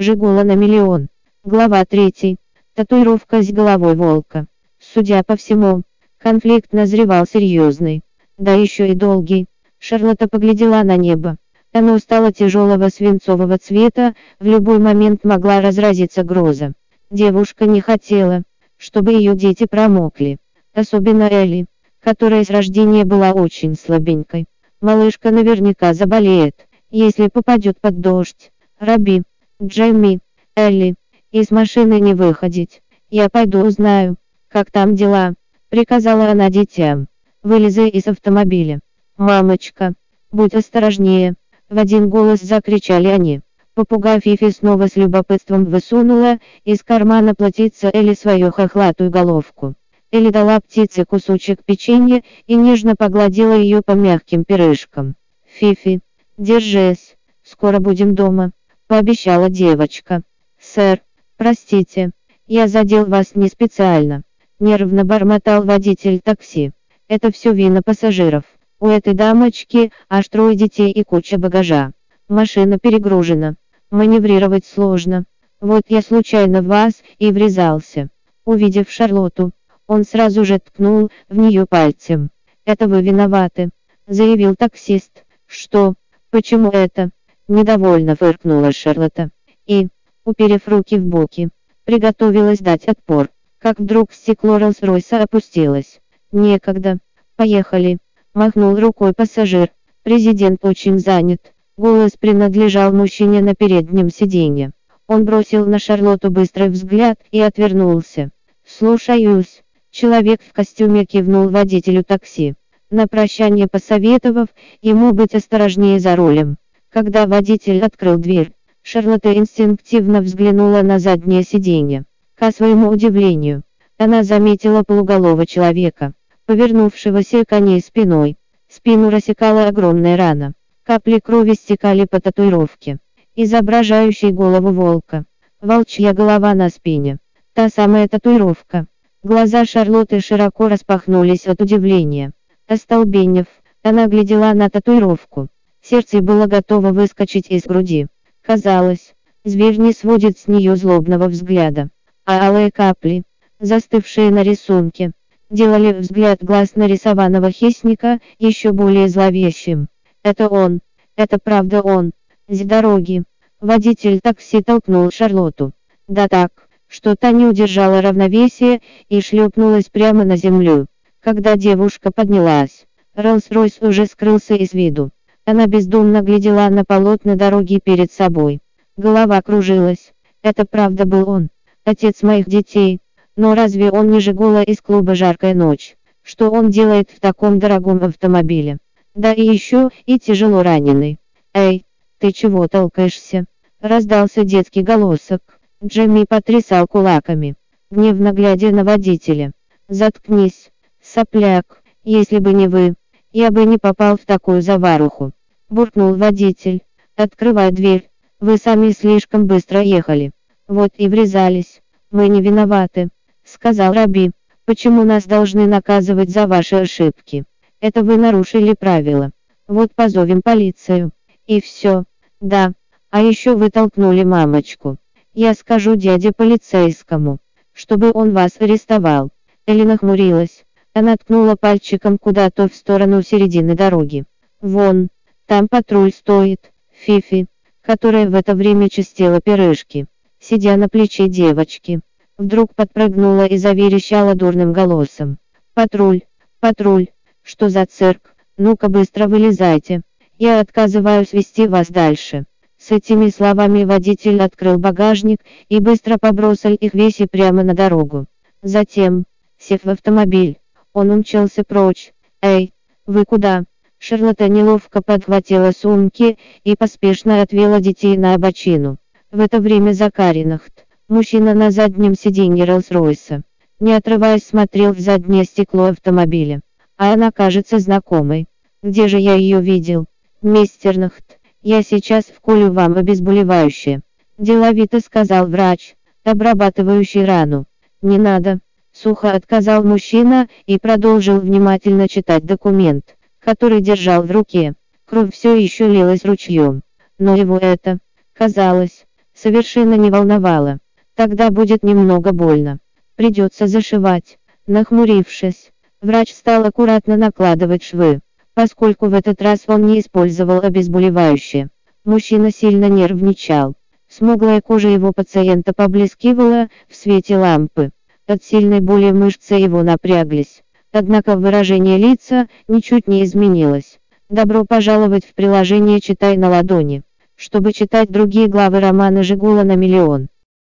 Жигула на миллион. Глава 3. Татуировка с головой волка. Судя по всему, конфликт назревал серьезный. Да еще и долгий. Шарлотта поглядела на небо. Оно стало тяжелого свинцового цвета, в любой момент могла разразиться гроза. Девушка не хотела, чтобы ее дети промокли. Особенно Элли, которая с рождения была очень слабенькой. Малышка наверняка заболеет, если попадет под дождь. Раби, Джейми, Элли, из машины не выходить. Я пойду узнаю, как там дела, приказала она детям. Вылезай из автомобиля. Мамочка, будь осторожнее. В один голос закричали они. Попугай Фифи снова с любопытством высунула из кармана платиться Элли свою хохлатую головку. Элли дала птице кусочек печенья и нежно погладила ее по мягким перышкам. «Фифи, держись, скоро будем дома», — пообещала девочка. «Сэр, простите, я задел вас не специально», — нервно бормотал водитель такси. «Это все вина пассажиров». У этой дамочки аж трое детей и куча багажа. Машина перегружена. Маневрировать сложно. Вот я случайно в вас и врезался. Увидев Шарлоту, он сразу же ткнул в нее пальцем. «Это вы виноваты», — заявил таксист. «Что? Почему это?» Недовольно фыркнула Шарлотта. И, уперев руки в боки, приготовилась дать отпор. Как вдруг стекло Роллс-Ройса опустилось. «Некогда. Поехали». Махнул рукой пассажир. Президент очень занят. Голос принадлежал мужчине на переднем сиденье. Он бросил на Шарлотту быстрый взгляд и отвернулся. «Слушаюсь». Человек в костюме кивнул водителю такси. На прощание посоветовав ему быть осторожнее за рулем. Когда водитель открыл дверь, Шарлотта инстинктивно взглянула на заднее сиденье. К своему удивлению, она заметила полуголого человека повернувшегося к ней спиной. Спину рассекала огромная рана. Капли крови стекали по татуировке, изображающей голову волка. Волчья голова на спине. Та самая татуировка. Глаза Шарлотты широко распахнулись от удивления. Остолбенев, она глядела на татуировку. Сердце было готово выскочить из груди. Казалось, зверь не сводит с нее злобного взгляда. А алые капли, застывшие на рисунке, делали взгляд глаз нарисованного хищника еще более зловещим. Это он, это правда он, с дороги. Водитель такси толкнул Шарлоту. Да так, что та не удержала равновесия и шлепнулась прямо на землю. Когда девушка поднялась, Роллс-Ройс уже скрылся из виду. Она бездумно глядела на полотна дороги перед собой. Голова кружилась. Это правда был он, отец моих детей. Но разве он не Жигула из клуба «Жаркая ночь»? Что он делает в таком дорогом автомобиле? Да и еще и тяжело раненый. Эй, ты чего толкаешься? Раздался детский голосок. Джемми потрясал кулаками, гневно глядя на водителя. Заткнись, сопляк, если бы не вы, я бы не попал в такую заваруху. Буркнул водитель, открывая дверь. Вы сами слишком быстро ехали. Вот и врезались. Мы не виноваты сказал Раби, почему нас должны наказывать за ваши ошибки? Это вы нарушили правила. Вот позовем полицию. И все. Да. А еще вы толкнули мамочку. Я скажу дяде полицейскому, чтобы он вас арестовал. Элина хмурилась. Она ткнула пальчиком куда-то в сторону середины дороги. Вон, там патруль стоит. Фифи, которая в это время чистила пирожки, сидя на плече девочки. Вдруг подпрыгнула и заверещала дурным голосом. «Патруль! Патруль! Что за цирк? Ну-ка быстро вылезайте! Я отказываюсь вести вас дальше!» С этими словами водитель открыл багажник и быстро побросил их вещи прямо на дорогу. Затем, сев в автомобиль, он умчался прочь. «Эй, вы куда?» Шарлотта неловко подхватила сумки и поспешно отвела детей на обочину. В это время Закаринахт, Мужчина на заднем сиденье Роллс-Ройса, не отрываясь смотрел в заднее стекло автомобиля. А она кажется знакомой. Где же я ее видел? Мистер Нахт, я сейчас вколю вам обезболивающее. Деловито сказал врач, обрабатывающий рану. Не надо. Сухо отказал мужчина и продолжил внимательно читать документ, который держал в руке. Кровь все еще лилась ручьем. Но его это, казалось, совершенно не волновало. Тогда будет немного больно. Придется зашивать. Нахмурившись, врач стал аккуратно накладывать швы. Поскольку в этот раз он не использовал обезболивающее, мужчина сильно нервничал. Смуглая кожа его пациента поблескивала в свете лампы. От сильной боли мышцы его напряглись. Однако выражение лица ничуть не изменилось. Добро пожаловать в приложение «Читай на ладони». Чтобы читать другие главы романа «Жигула на миллион».